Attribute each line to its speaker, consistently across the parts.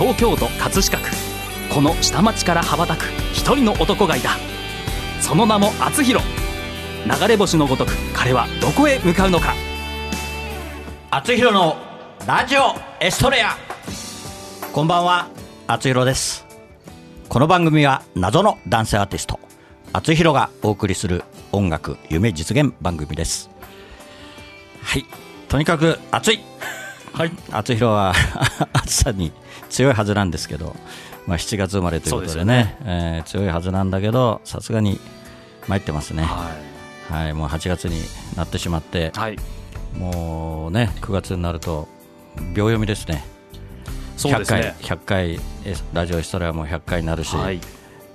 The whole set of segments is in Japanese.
Speaker 1: 東京都葛飾区。この下町から羽ばたく一人の男がいた。その名も厚弘。流れ星のごとく彼はどこへ向かうのか。
Speaker 2: 厚弘のラジオエストレア。こんばんは厚弘です。この番組は謎の男性アーティスト厚弘がお送りする音楽夢実現番組です。はいとにかく暑い。はい。厚弘は 暑さに強いはずなんですけど、まあ、7月生まれということでねでね、えー、強いはずなんだけどさすがに参ってますね、はい、はい、もう8月になってしまって、はい、もうね9月になると秒読みですね。そうですね。100回 ,100 回ラジオエストラも100回になるし、はい、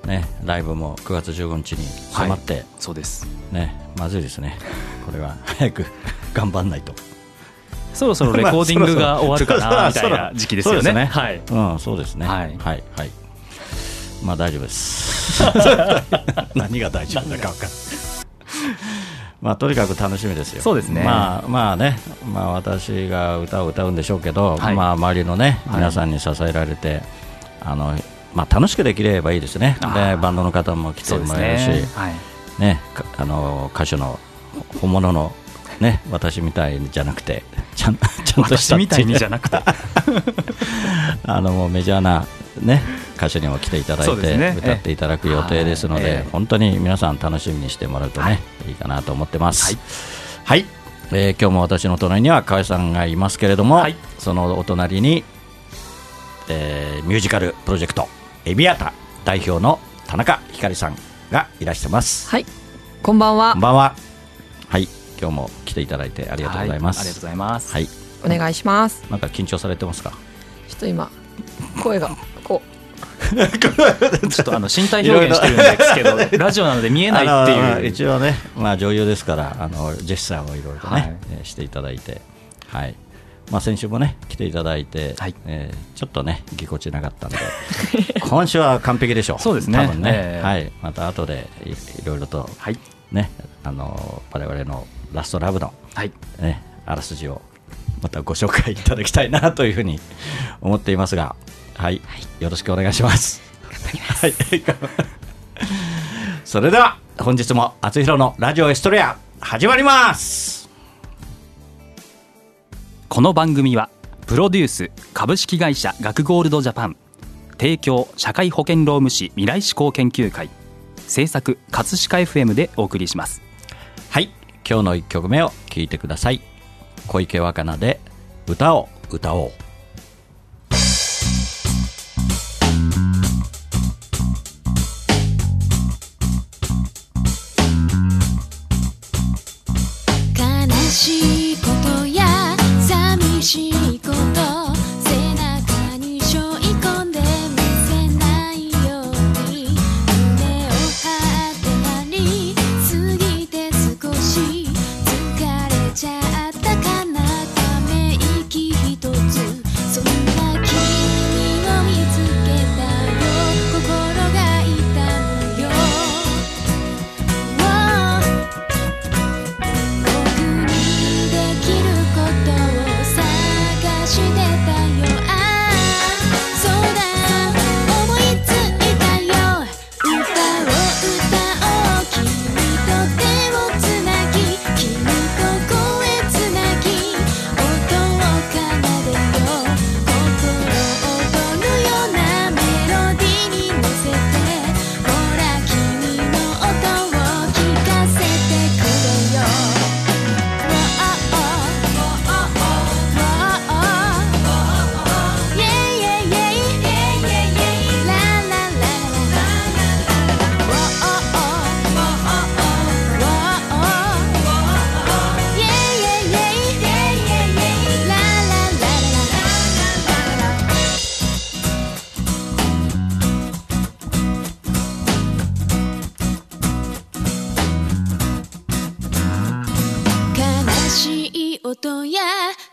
Speaker 2: ね、ライブも9月15日に迫って、はい、
Speaker 1: そうです、
Speaker 2: ね、まずいですね、これは。早く頑張らないと。
Speaker 1: そろそろ レコーディングが終わるかなみたいな 時期ですよね。ね
Speaker 2: はい、うん、そうですね。はい、はい、はい。まあ大丈夫です。何が大丈夫だか分かんない。まあとにかく楽しみですよ。
Speaker 1: そうですね。
Speaker 2: まあまあね、まあ私が歌を歌うんでしょうけど、はい、まあ周りのね皆さんに支えられて、はい、あのまあ楽しくできればいいですね。でバンドの方も来てもらえるし、ねはい、ねあの歌手の本物のね私みたいじゃなくてちゃん ちゃんとした
Speaker 1: みたいにじゃなくて。
Speaker 2: あのもうメジャーなね歌手にも来ていただいて、ね、歌っていただく予定ですので、えー、本当に皆さん楽しみにしてもらうとね、はい、いいかなと思ってます。はい、はい、えー、今日も私の隣には河合さんがいますけれども、はい、そのお隣に、えー、ミュージカルプロジェクトエビアタ代表の田中ひかりさんがいらっしゃいます。
Speaker 3: はい、こんばんは。
Speaker 2: こんばんは。はい、今日も来ていただいてありがとうございます。
Speaker 1: ありがとうございます。
Speaker 2: はい、
Speaker 3: お願いします。
Speaker 2: なんか緊張されてますか？
Speaker 3: ちょっと今声がこう。
Speaker 1: ちょっとあの身体表現してるんですけど ラジオなので見えないっていう。
Speaker 2: 一応ね、まあ、女優ですからあのジェスチャーをいろいろとね、はい、していただいて、はい。まあ、先週もね来ていただいて、はい、えー、ちょっとねぎこちなかったんで。今週は完璧でしょう。
Speaker 1: そうですね。
Speaker 2: 多分ね、えー、はい、また後でいろいろと、はい。ね、あの我々のラストラブの、はい。ね、あらすじをまたご紹介いただきたいなというふうに思っていますが、はい、はい、よろしくお願いします。
Speaker 3: 頑張ります。はい、
Speaker 2: それでは本日もあつひろのラジオエストレア始まります。
Speaker 1: この番組はプロデュース株式会社学ゴールドジャパン提供社会保険労務士未来志向研究会制作葛飾 FM でお送りします。
Speaker 2: はい今日の1曲目を聴いてください。小池若菜で歌を歌おう。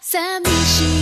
Speaker 4: 寂し
Speaker 2: い。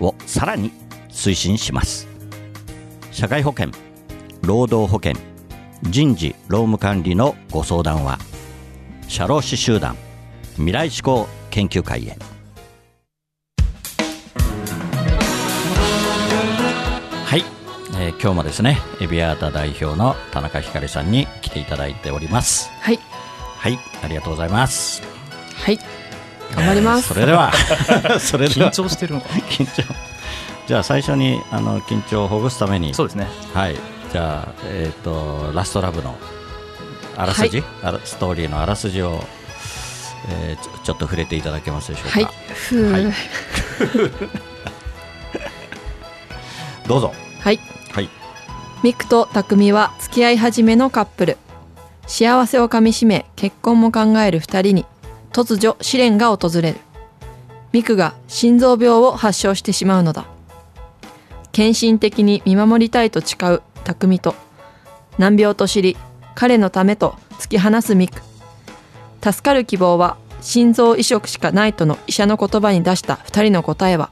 Speaker 2: をさらに推進します。社会保険労働保険人事労務管理のご相談は社労士集団未来志向研究会へ。はい、えー今日もですねエビアータ代表の田中ひかりさんに来ていただいております。
Speaker 3: はい。
Speaker 2: はい。ありがとうございます。
Speaker 3: はい頑張ります、
Speaker 2: それでは。それで
Speaker 1: 緊
Speaker 2: は
Speaker 1: 張してるのかな。
Speaker 2: 緊張。じゃあ最初にあの緊張をほぐすために。
Speaker 1: そうですね。
Speaker 2: はい。じゃあえっ、とラストラブのあらすじ、あらストーリーのあらすじを、えーちょちょっと触れていただけますでしょうか？
Speaker 3: はい。ふう。
Speaker 2: はい。
Speaker 3: はい、
Speaker 2: どうぞ。はい。
Speaker 3: ミクとタクミは付き合い始めのカップル。幸せをかみしめ結婚も考える二人に突如試練が訪れる。ミクが心臓病を発症してしまうのだ。献身的に見守りたいと誓うタクミと難病と知り彼のためと突き放すミク。助かる希望は心臓移植しかないとの医者の言葉に出した二人の答えは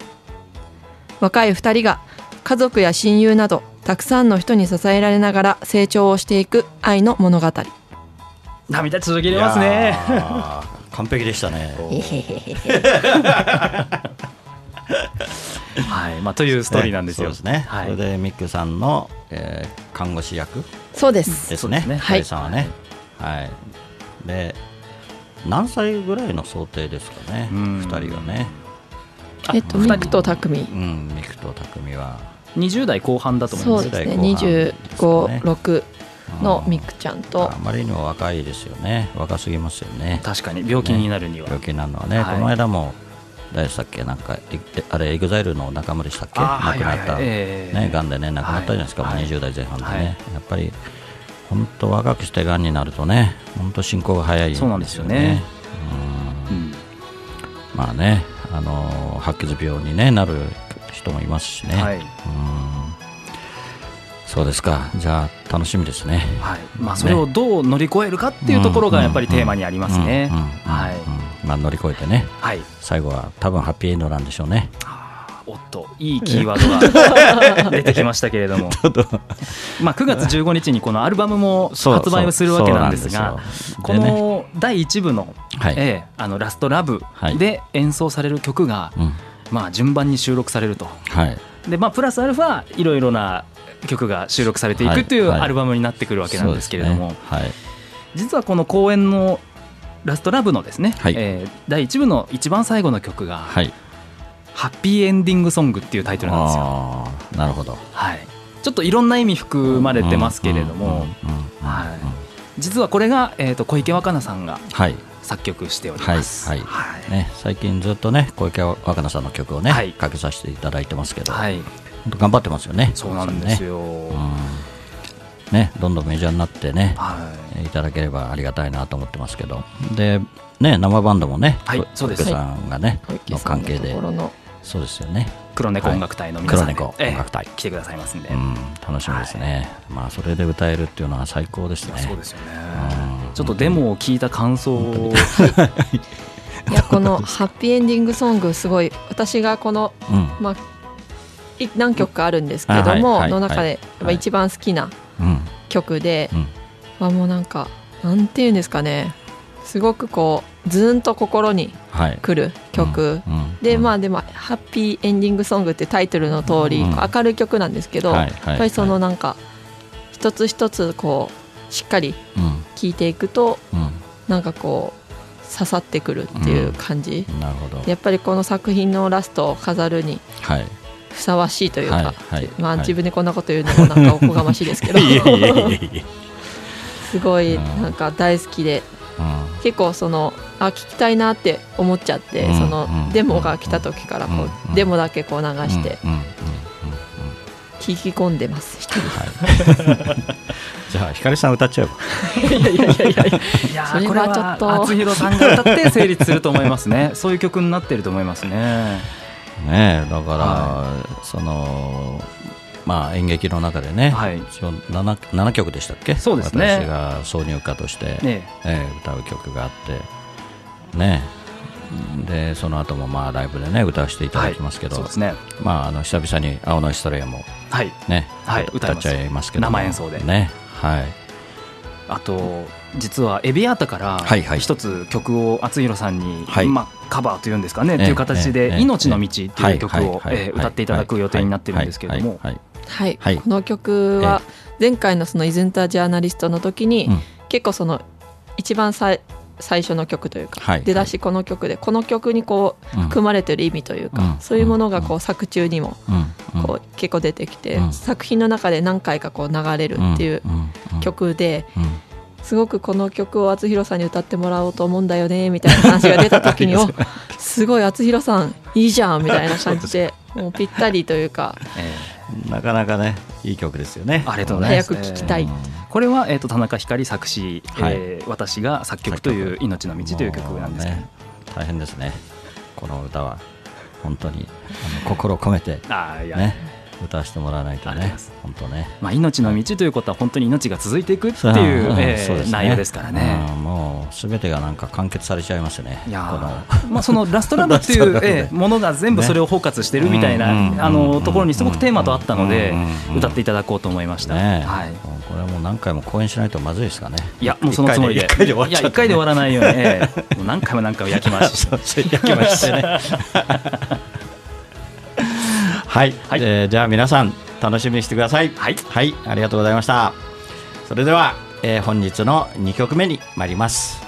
Speaker 3: 若い二人が家族や親友などたくさんの人に支えられながら成長をしていく愛の物語。
Speaker 1: 涙ちょっと切れますね
Speaker 2: 完璧でしたね。
Speaker 1: はいまあというストーリーなんですよ。
Speaker 2: そうですね、
Speaker 1: はい。
Speaker 2: それでミックさんの、えー看護師役
Speaker 3: そうです。
Speaker 2: ですね
Speaker 3: はい。
Speaker 2: さんはね。はい。で何歳ぐらいの想定ですかね
Speaker 1: うん。
Speaker 2: 二人はね。
Speaker 1: あ
Speaker 3: えっとミクとタクミ
Speaker 2: うんミクと匠は。
Speaker 1: 20代後半だと思います。
Speaker 3: そうですね。
Speaker 2: 20代後半ですかね。
Speaker 3: 256の
Speaker 2: うん。
Speaker 3: ミクちゃんと。
Speaker 2: あまりにも若いですよね。若すぎますよね。
Speaker 1: 確かに。病気になるには、
Speaker 2: 病気になるのはね、
Speaker 1: はい。
Speaker 2: この間も誰でしたっけ？なんかえあれ EXILE の中村でしたっけ？亡くなった、
Speaker 1: はいはい
Speaker 2: ねがんでね亡くなったじゃないですか、
Speaker 1: はい。
Speaker 2: もう20代前半でね、
Speaker 1: はい。
Speaker 2: やっぱり本当若くしてがんになるとね本当進行が早いんですよね。
Speaker 1: そうなんですよね。
Speaker 2: うん。
Speaker 1: うん。
Speaker 2: まあねあのー白血病に、ね、なる人もいますしね、
Speaker 1: はい。
Speaker 2: うんそうですか。じゃあ楽しみですね。
Speaker 1: はい。まあ、それをどう乗り越えるかっていうところがやっぱりテーマにありますね。はい
Speaker 2: うんまあ、乗り越えてね。
Speaker 1: はい。
Speaker 2: 最後は多分ハッピーエンドなんでしょうね。
Speaker 1: おっといいキーワードが 出てきましたけれども。まあ9月15日にこのアルバムも発売をするわけなんですがこの第1部の
Speaker 2: はい、
Speaker 1: ええあのラストラブ
Speaker 2: はい。
Speaker 1: で演奏される曲が
Speaker 2: うん。
Speaker 1: まあ順番に収録されると。
Speaker 2: はい。
Speaker 1: でまあプラスアルファいろいろな曲が収録されてい
Speaker 2: はい
Speaker 1: くという
Speaker 2: はい
Speaker 1: アルバムになってくるわけなんですけれども、
Speaker 2: はい。
Speaker 1: 実はこの公演のラストラブのですね、
Speaker 2: はい。
Speaker 1: えー第1部の一番最後の曲が
Speaker 2: はい「
Speaker 1: ハッピーエンディングソング」っていうタイトルなんですよ。
Speaker 2: なるほど。
Speaker 1: はい、ちょっといろんな意味含まれてますけれども、実はこれが、えー、と小池若菜さんが
Speaker 2: はい。
Speaker 1: 作曲しております。
Speaker 2: はい。
Speaker 1: はい。
Speaker 2: ね、最近ずっとね小池若菜さんの曲をね、
Speaker 1: はい。
Speaker 2: かけさせていただいてますけど、
Speaker 1: はい
Speaker 2: 本当頑張ってますよね。
Speaker 1: そうなんです
Speaker 2: よ、ね、どんどんメジャーになってね、
Speaker 1: はい。
Speaker 2: いただければありがたいなと思ってますけど。で、ね、生バンドもね、
Speaker 1: はい
Speaker 2: こ
Speaker 1: そうです。
Speaker 2: さんがね、
Speaker 3: 小池
Speaker 2: の関係で。そうですよね、
Speaker 1: 黒猫音楽隊の皆さんで、
Speaker 2: 黒猫
Speaker 1: ええ
Speaker 2: 音楽隊。
Speaker 1: 来てくださいますんで、
Speaker 2: うん、楽しみですね、まあそれで歌えるっていうのは最高ですね。
Speaker 1: そうですよね。
Speaker 2: うん。
Speaker 1: ちょっとデモを聞いた感想を。
Speaker 3: いやこの「ハッピーエンディングソング」すごい私がこの、
Speaker 2: うん。
Speaker 3: まあ、い何曲かあるんですけども、の中で、一番好きな
Speaker 2: うん
Speaker 3: 曲で、
Speaker 2: うん。
Speaker 3: まあ、もうなんかなんていうんですかね。すごくこうズーンと心に
Speaker 2: はい。
Speaker 3: くる曲、
Speaker 2: うん。うん。
Speaker 3: で
Speaker 2: うん。
Speaker 3: まあでも「ハッピーエンディングソング」ってタイトルの通り、明るい曲なんですけど、やっぱりそのなんか一つ一つこうしっかり
Speaker 2: うん。
Speaker 3: 聴いていくと
Speaker 2: うん。
Speaker 3: なんかこう刺さってくるっていう感じ、
Speaker 2: なるほど。
Speaker 3: やっぱりこの作品のラストを飾るに
Speaker 2: はい
Speaker 3: ふさわしいというか、
Speaker 2: はいはい
Speaker 3: まあ、
Speaker 2: はい
Speaker 3: 自分でこんなこと言うのもなんかおこがましいですけど。すごい
Speaker 2: うん。
Speaker 3: なんか大好きで。
Speaker 2: うん。
Speaker 3: 結構そのあ聞きたいなって思っちゃって、
Speaker 2: うん
Speaker 3: その
Speaker 2: うん
Speaker 3: デモが来た時からこう、
Speaker 2: うん。
Speaker 3: デモだけこう流して
Speaker 2: うんうんうんうん。
Speaker 3: 聞き込んでます
Speaker 2: はい、じゃあひかりさん歌っちゃえば
Speaker 3: いやいやいやいや。
Speaker 1: いや
Speaker 3: それ
Speaker 1: ーこれ
Speaker 3: はちょっと。
Speaker 1: は厚弘さんが歌って成立すると思いますね。そういう曲になってると思いますね
Speaker 2: ね。えだから、
Speaker 1: は
Speaker 2: そのまあ演劇の中でね、
Speaker 1: はい。
Speaker 2: 一応 7, 7曲でしたっけ？
Speaker 1: そうですね。
Speaker 2: 私が挿入歌として、
Speaker 1: ね。
Speaker 2: ええ歌う曲があってね。でその後もまあライブでね歌わせていただきますけど、
Speaker 1: そうですね。
Speaker 2: まああの久々に青のヒストレアも
Speaker 1: はい。
Speaker 2: ね、
Speaker 1: はい。
Speaker 2: 歌っちゃいますけども
Speaker 1: 生演奏で。
Speaker 2: ね。はい。
Speaker 1: あと実はエビアータから一つ曲を厚弘さんに、
Speaker 2: はい。
Speaker 1: まあ、カバーというんですかね、
Speaker 2: え
Speaker 1: っていう形で「
Speaker 2: ええ
Speaker 1: 命の道」っていう曲を、歌っていただく予定になってるんですけれども。
Speaker 2: はい
Speaker 3: この曲は前回のそのイズンタージャーナリストの時に、
Speaker 2: うん。
Speaker 3: 結構その一番さい最初の曲というか、
Speaker 2: はい
Speaker 3: 出だしこの曲でこの曲にこう
Speaker 2: うん。
Speaker 3: 含まれてる意味というか、
Speaker 2: うん。
Speaker 3: そういうものがこう作中にも
Speaker 2: うん。
Speaker 3: こう結構出てきて、
Speaker 2: うん。
Speaker 3: 作品の中で何回かこう流れるっていう曲で、すごくこの曲を厚弘さんに歌ってもらおうと思うんだよねみたいな話が出た時に おすごい厚弘さんいいじゃんみたいな感じでもうぴったりというか。
Speaker 1: え
Speaker 2: なかなかねいい曲ですよね。
Speaker 1: ありがとうございます。
Speaker 3: 早く聴きたい、
Speaker 2: うん。
Speaker 1: ーこれは、えー、と田中光作詞、
Speaker 2: はい。
Speaker 1: えー私が作曲という「命の道」という曲なんですけど、
Speaker 2: ね大変ですね。この歌は。本当にあの心を込めて。
Speaker 1: あーいや
Speaker 2: ね歌わせてもらわないとね。本当ね。
Speaker 1: まあ、命の道ということは本当に命が続いていくっていう,、
Speaker 2: ん
Speaker 1: えー
Speaker 2: そうね。
Speaker 1: 内容ですからね。
Speaker 2: うんもうすべてがなんか完結されちゃいますね
Speaker 1: いや
Speaker 2: この。
Speaker 1: ーまあ、そのラストラブっていう、えーものが全部それを包括してるみたいな、
Speaker 2: ね。うん
Speaker 1: あのところにすごくテーマとあったので、
Speaker 2: うん
Speaker 1: 歌っていただこうと思いました、
Speaker 2: ね
Speaker 1: はい、
Speaker 2: これはもう何回も公演しないとまずいですかね。
Speaker 1: いやもうそのつもりで。
Speaker 2: 一回で終わっちゃう
Speaker 1: いや一回で終わらないように、えーもう何回も何回も焼き回し
Speaker 2: 焼きましてね はい、
Speaker 1: はい。
Speaker 2: えーじゃあ皆さん楽しみにしてください。
Speaker 1: はい。
Speaker 2: はい、ありがとうございました。それでは、えー本日の2曲目に参ります。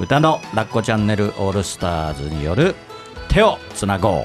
Speaker 2: 歌のラッコチャンネルオールスターズによる手をつなごう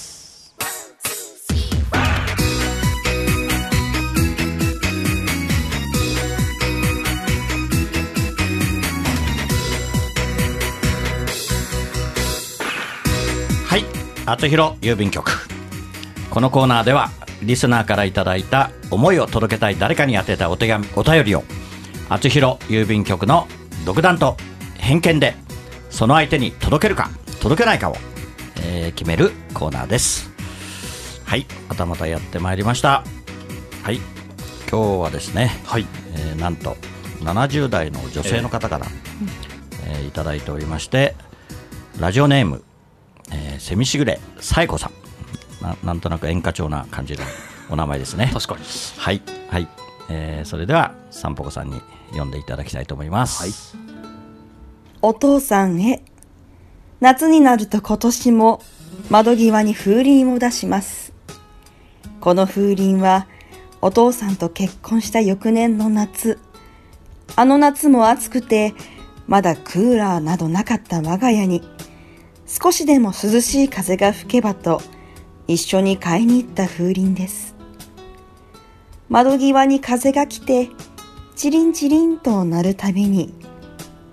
Speaker 2: はい厚弘郵便局。このコーナーではリスナーからいただいた思いを届けたい誰かに宛てたお手紙お便りを厚弘郵便局の独断と偏見でその相手に届けるか届けないかを、えー決めるコーナーです。はいまたまたやってまいりました。はい今日はですね、
Speaker 1: はい。
Speaker 2: えーなんと70代の女性の方から、えーいただいておりましてラジオネーム、えー、セミしぐれさえこさんななんとなく演歌調な感じのお名前ですね
Speaker 1: 確かに
Speaker 2: はいはい、えーそれではさんぽこさんに読んでいただきたいと思います
Speaker 1: はい
Speaker 5: お父さんへ。夏になると今年も窓際に風鈴を出します。この風鈴はお父さんと結婚した翌年の夏。あの夏も暑くてまだクーラーなどなかった我が家に少しでも涼しい風が吹けばと一緒に買いに行った風鈴です。窓際に風が来てチリンチリンと鳴るたびに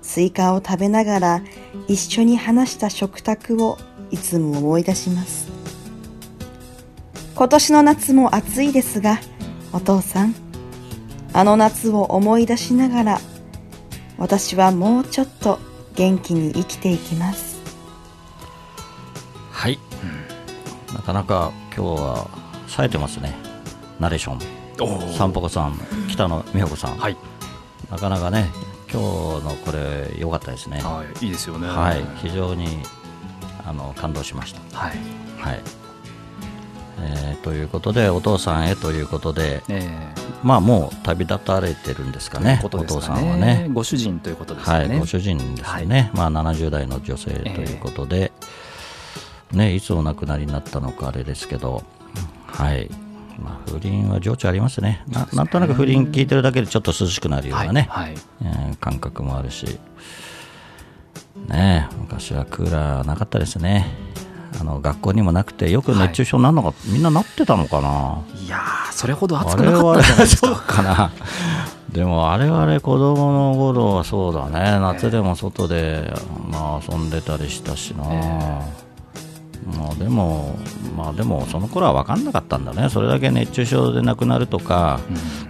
Speaker 5: スイカを食べながら一緒に話した食卓をいつも思い出します。今年の夏も暑いですが、お父さん、あの夏を思い出しながら、私はもうちょっと元気に生きていきます。
Speaker 2: なかなか今日は冴えてますね。ナレーション。さんぽこさん北野美穂子さん、
Speaker 1: はい。
Speaker 2: なかなかね今日のこれ良かったですね。
Speaker 1: はいいいですよね。
Speaker 2: はい非常にあの感動しました。
Speaker 1: はい。
Speaker 2: はい、えーということでお父さんへということで
Speaker 1: え
Speaker 2: まあもう旅立たれてるんですか
Speaker 1: え
Speaker 2: ね
Speaker 1: ことですか
Speaker 2: お父さんはね。
Speaker 1: ご主人ということです
Speaker 2: はい、ご主人ですよね、まあ、70代の女性ということで、ね、いつお亡くなりになったのかあれですけど、はい。まあ、不倫は情緒ありますね。ななんとなく不倫聞いてるだけでちょっと涼しくなるようなね、
Speaker 1: はいはい。
Speaker 2: えー感覚もあるし、ねえ、昔はクーラーなかったですね。あの学校にもなくてよく熱中症になるのか、みんななってたのかな？
Speaker 1: いやーそれほど暑くなかっ
Speaker 2: は
Speaker 1: たんじゃないですか。
Speaker 2: かな。でもあれあれ子供の頃はそうだね。夏でも外で、まあ、遊んでたりしたしな、まあ、でもまあでもその頃は分かんなかったんだね。それだけ熱中症で亡くなるとか、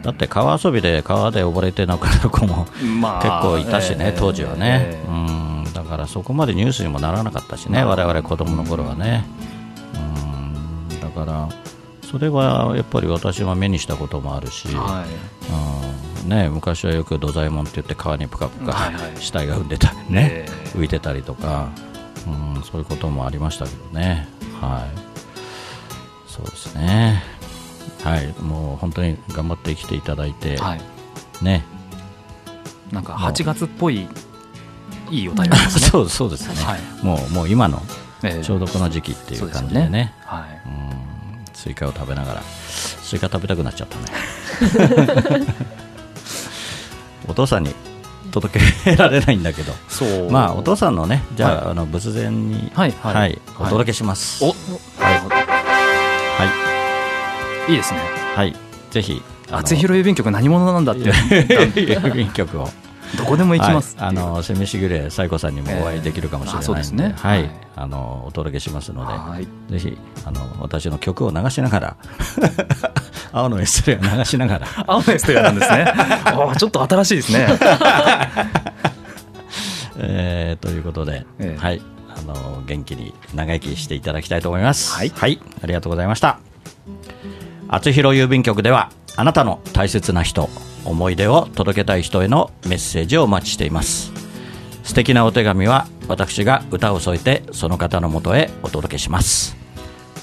Speaker 2: だって川遊びで川で溺れて亡くなる子も
Speaker 1: まあ
Speaker 2: 結構いたしね、
Speaker 1: ええ
Speaker 2: 当時はね、
Speaker 1: ええ。
Speaker 2: うん。だからそこまでニュースにもならなかったしね、我々子供の頃はね、うん。だからそれはやっぱり私は目にしたこともあるし、
Speaker 1: はい。
Speaker 2: うん。ね、昔はよく土左衛門って言って川にぷかぷか死体が浮んでたりね、
Speaker 1: え。
Speaker 2: 浮いてたりとか、うん、そういうこともありましたけどね、はい、そうですね、はい、もう本当に頑張って生きていただいて、
Speaker 1: はい。
Speaker 2: ね、
Speaker 1: なんか8月っぽいいいお便りですね。
Speaker 2: そうそうですね、
Speaker 1: はい。
Speaker 2: もうもう今の
Speaker 1: ええ。
Speaker 2: ちょうどこの時期ってい
Speaker 1: そううですよ
Speaker 2: 感じでね、
Speaker 1: はい。
Speaker 2: うん。スイカを食べながら、スイカ食べたくなっちゃったね。お父さんに届けられないんだけど、
Speaker 1: そう。
Speaker 2: まあお父さんのね、じゃあ,、
Speaker 1: はい。
Speaker 2: あの仏前に、
Speaker 1: はいはい。
Speaker 2: お届けします。
Speaker 1: お
Speaker 2: はい、はい、
Speaker 1: いいですね。
Speaker 2: はい、ぜひ、
Speaker 1: 厚弘郵便局何者なんだって
Speaker 2: 郵便局を。
Speaker 1: どこでも行きます。
Speaker 2: はい、あのセミシグレサイコさんにもお会いできるかもしれないので、
Speaker 1: ええあそうですね。
Speaker 2: はい、
Speaker 1: はい。
Speaker 2: あのお届けしますので、
Speaker 1: はい。
Speaker 2: ぜひあの私の曲を流しながら、青のエストレアを流しながら、
Speaker 1: 青のエストレアなんですね あーちょっと新しいですね
Speaker 2: えーということで、
Speaker 1: ええ
Speaker 2: はい、あの元気に長生きしていただきたいと思います。
Speaker 1: はい
Speaker 2: ありがとうございました。厚弘郵便局ではあなたの大切な人、思い出を届けたい人へのメッセージをお待ちしています。素敵なお手紙は私が歌を添えてその方のもとへお届けします。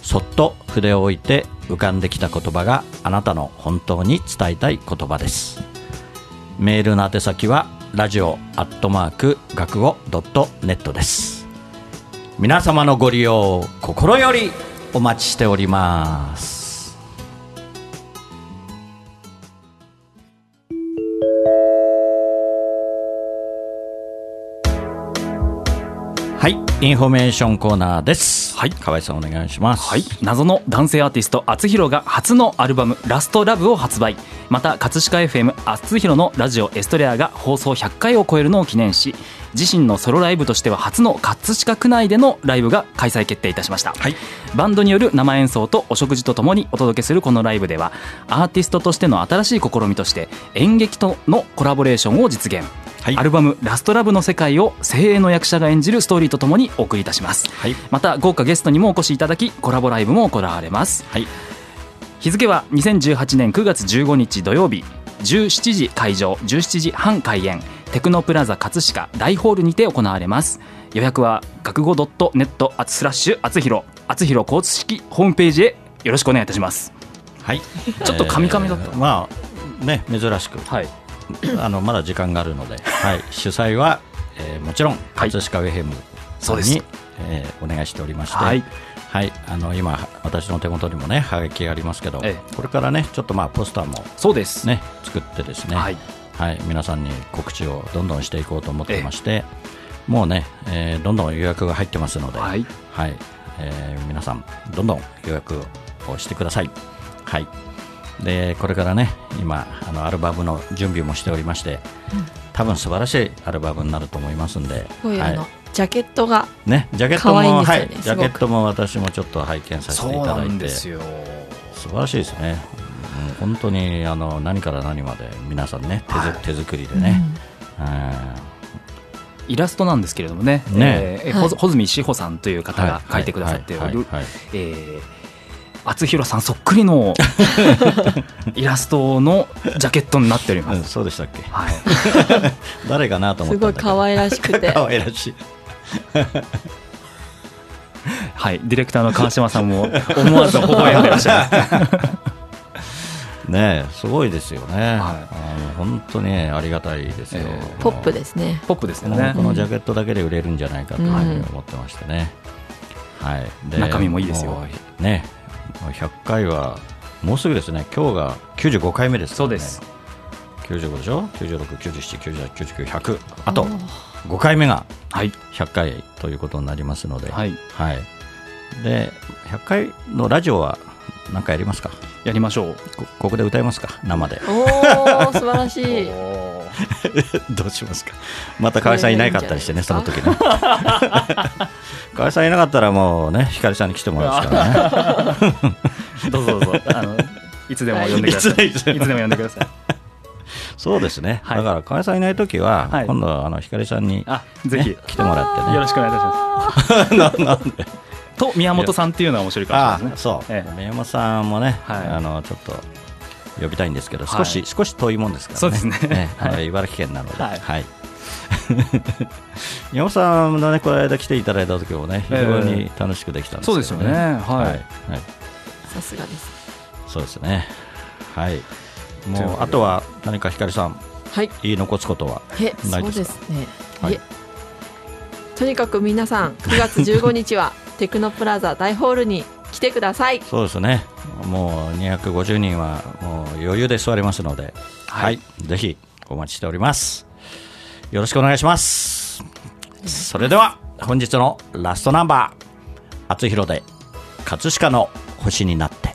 Speaker 2: そっと筆を置いて浮かんできた言葉があなたの本当に伝えたい言葉です。メールの宛先はラジオアットマーク学語ドットネットです皆様のご利用を心よりお待ちしておりますはい。インフォメーションコーナーです。
Speaker 1: はい。
Speaker 2: 河合さんお願いします。
Speaker 1: はい、謎の男性アーティスト厚弘が初のアルバム「 Last Love を発売。また葛飾 FM 厚弘のラジオエストレアが放送100回を超えるのを記念し自身のソロライブとしては初の葛飾区内でのライブが開催決定いたしました、
Speaker 2: はい。
Speaker 1: バンドによる生演奏とお食事とともにお届けするこのライブではアーティストとしての新しい試みとして演劇とのコラボレーションを実現、
Speaker 2: はい。
Speaker 1: アルバム「ラストラブの世界を精鋭の役者が演じるストーリーとともにお送りいたします、
Speaker 2: はい。
Speaker 1: また豪華ゲストにもお越しいただきコラボライブも行われます。
Speaker 2: はい。
Speaker 1: 日付は2018年9月15日土曜日17時会場17時半開演テクノプラザ葛飾大ホールにて行われます。予約は学語 .net あつスラッシュあつひろあつひろ交通式ホームページへよろしくお願いいたします。
Speaker 2: はい。
Speaker 1: ちょっとカミカミだった。
Speaker 2: えーまあね珍しく。
Speaker 1: はい
Speaker 2: あのまだ時間があるので、はい、主催は、えーもちろん
Speaker 1: はい。
Speaker 2: 葛飾ウェヘムさ
Speaker 1: んです。
Speaker 2: に、えーお願いしておりまして、
Speaker 1: はい。
Speaker 2: はい。あの今私の手元にもねはがきがありますけど、
Speaker 1: え
Speaker 2: これからねちょっとまあポスターも
Speaker 1: そうです。
Speaker 2: ね作ってですね、
Speaker 1: はい。
Speaker 2: はい、皆さんに告知をどんどんしていこうと思ってまして、もうね、えーどんどん予約が入ってますので、
Speaker 1: はい。
Speaker 2: えー皆さん、どんどん予約をしてください。はい、でこれからね、今あの、アルバムの準備もしておりまして、多分素晴らしいアルバムになると思いますんで、
Speaker 3: こういうあの、
Speaker 2: は
Speaker 3: ジャケットが
Speaker 2: いね、ジャケットも
Speaker 3: ね
Speaker 2: はい、ジャケットも私もちょっと拝見させていただいて、
Speaker 1: よ。
Speaker 2: 素晴らしいですね、うん本当にあの何から何まで皆さんね手ず、
Speaker 1: はい。
Speaker 2: 手作りでね、うん。
Speaker 1: イラストなんですけれどもね
Speaker 2: ね。
Speaker 1: えー
Speaker 3: はい。
Speaker 1: ほず穂積志保さんという方が
Speaker 2: はい。
Speaker 1: 書いてくださっている
Speaker 2: はい。はい。はい。
Speaker 1: えー厚弘さんそっくりの イラストのジャケットになっておりま
Speaker 2: うん
Speaker 1: す。
Speaker 2: そうでしたっけ？
Speaker 1: はい、
Speaker 2: 誰かなと思
Speaker 3: すごい
Speaker 2: ったんだけ？ど
Speaker 3: 可愛らしくて。
Speaker 2: 可愛らしい
Speaker 1: はい、ディレクターの川島さんも思わず微笑んでらっしゃる。
Speaker 2: ねえすごいですよね、
Speaker 1: はい。
Speaker 2: あの本当にありがたいですよ、
Speaker 1: え
Speaker 3: ポップですね。
Speaker 1: ポップですね。
Speaker 2: こ。のジャケットだけで売れるんじゃないかというふうに思ってましてね、はい、で
Speaker 1: 中身もいいですよ。
Speaker 2: ね100回はもうすぐですね。今日が95回目ですね。
Speaker 1: そうです。
Speaker 2: 95でしょ？9697989900あと5回目が
Speaker 1: はい、
Speaker 2: 100回ということになりますので、
Speaker 1: はい、
Speaker 2: はい、で100回のラジオは何かやりますか？
Speaker 1: やりましょう。
Speaker 2: こここで歌いますか？生で。
Speaker 3: おー素晴らしい
Speaker 2: どうしますか？また河合さんいなかったりしてねその時ね。河合さんいなかったらもうね光さんに来てもらうんですからね。
Speaker 1: どうぞどうぞ。あのいつでも呼んでください。
Speaker 2: い。つでも
Speaker 1: いつでも呼んでください。
Speaker 2: そうですね、
Speaker 1: はい。
Speaker 2: だから河合さんいない時は、
Speaker 1: はい。
Speaker 2: 今度はあの光さんに、
Speaker 1: あ、ぜひ、
Speaker 2: ね来てもらってね。
Speaker 1: よろしくお願いいたします。
Speaker 2: ななんで？
Speaker 1: と宮本さんっていうのは面白いか
Speaker 2: あ
Speaker 1: もしれないですね。
Speaker 2: そう、
Speaker 1: ええ。
Speaker 2: 宮本さんもね、
Speaker 1: はい。
Speaker 2: あのちょっと呼びたいんですけど、
Speaker 1: はい。
Speaker 2: 少し少し遠いもんですからね、
Speaker 1: そうですね。
Speaker 2: 茨城県なので、
Speaker 1: はい。
Speaker 2: はい。宮本さんのね、この間来ていただいた時もね、非常に楽しくできたんですけど
Speaker 1: そうですよね。はい。
Speaker 3: さすがです。
Speaker 2: そうですね。はい。もうあとは何か光さん
Speaker 3: はい。
Speaker 2: 言い残すことは
Speaker 3: え
Speaker 2: ない
Speaker 3: そう
Speaker 2: ですか？
Speaker 3: ですね、
Speaker 2: はい。
Speaker 3: えとにかく皆さん9月15日はテクノプラザ大ホールに来てください
Speaker 2: そうですね。もう250人はもう余裕で座れますので、はい、ぜひお待ちしております。よろしくお願いします。それでは本日のラストナンバー、厚弘で葛飾の星になって。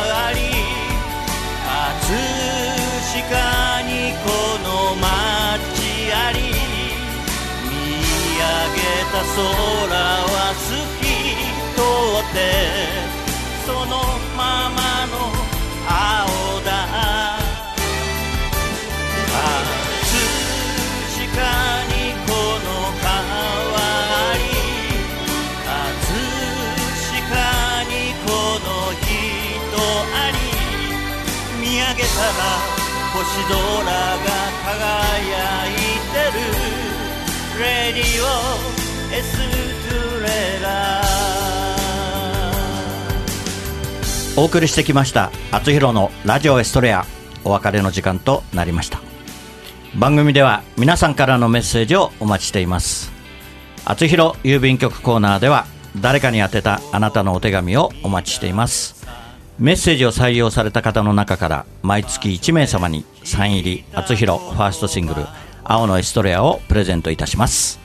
Speaker 2: 飾にこの街あり見上げた空は透き通ってそのままの青だ。葛飾にこの川あり葛飾にこの人あり見上げたら星空が輝いてるレディオエストレラ。お送りしてきました「あつひろのラジオエストレア」お別れの時間となりました。番組では皆さんからのメッセージをお待ちしています。あつひろ郵便局コーナーでは誰かに宛てたあなたのお手紙をお待ちしています。メッセージを採用された方の中から毎月1名様にサイン入りあつひろファーストシングル「青のエストレア」をプレゼントいたします。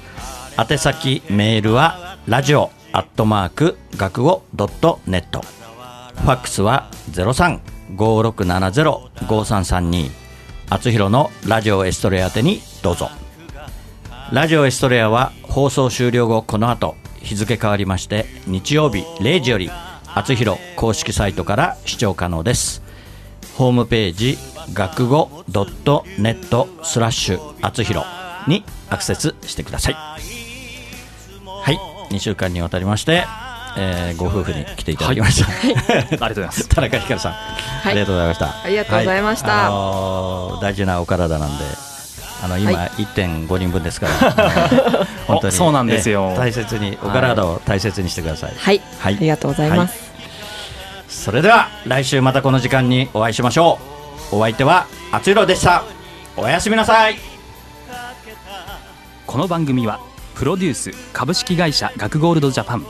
Speaker 2: 宛先メールはラジオアットマーク学語ドットネット。ファックスは0356705332あつひろのラジオエストレア宛てにどうぞ。ラジオエストレアは放送終了後この後日付変わりまして日曜日0時よりあつひろ公式サイトから視聴可能です。ホームページ学語 .net スラッシュあつひろにアクセスしてください。はい2週間にわたりまして、えーご夫婦に来ていただきました、
Speaker 1: ありがとうございます。
Speaker 2: 田中ひかるさん、ありがとうございました。
Speaker 3: ありがとうございました。
Speaker 2: あのー大事なお体なんであの今、
Speaker 3: は
Speaker 2: 1.5人分ですから、本当に。
Speaker 1: おそうなんですよ。
Speaker 2: えー大切にお体を大切にしてください、
Speaker 3: はい、
Speaker 2: はい。
Speaker 3: ありがとうございます、
Speaker 2: それでは来週またこの時間にお会いしましょう。お相手はあつひろでした。おやすみなさい。
Speaker 1: この番組はプロデュース株式会社学ゴールドジャパン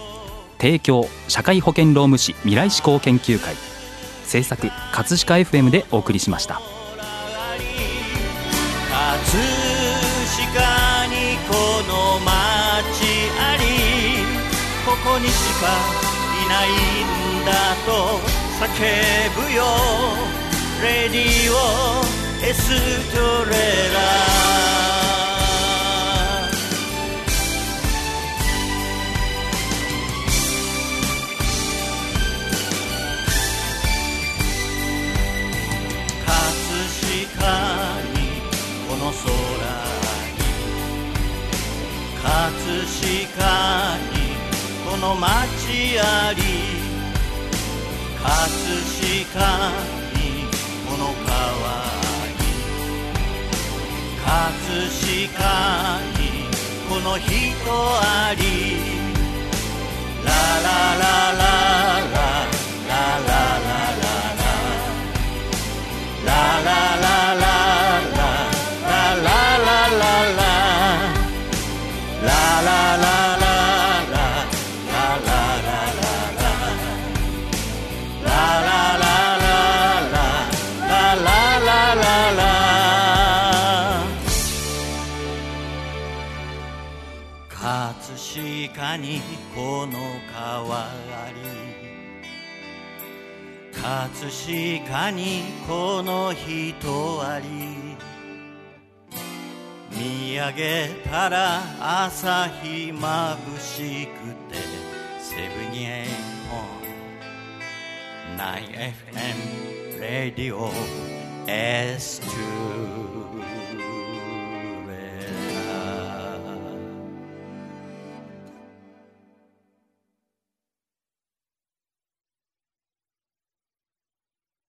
Speaker 1: 提供社会保険労務士未来志向研究会制作葛飾 FM でお送りしました。
Speaker 2: 葛飾にこの街ありここにしかいないんだと叫ぶよ。レディオエストレラ。葛飾にこの空に葛飾にこの街あり。しかにこの川に葛飾にこの人あり。ララララララ。にこの川あり。葛飾にこの人あり。見上げたら朝日まぶしくてセブンエイト 9FM レディオ S2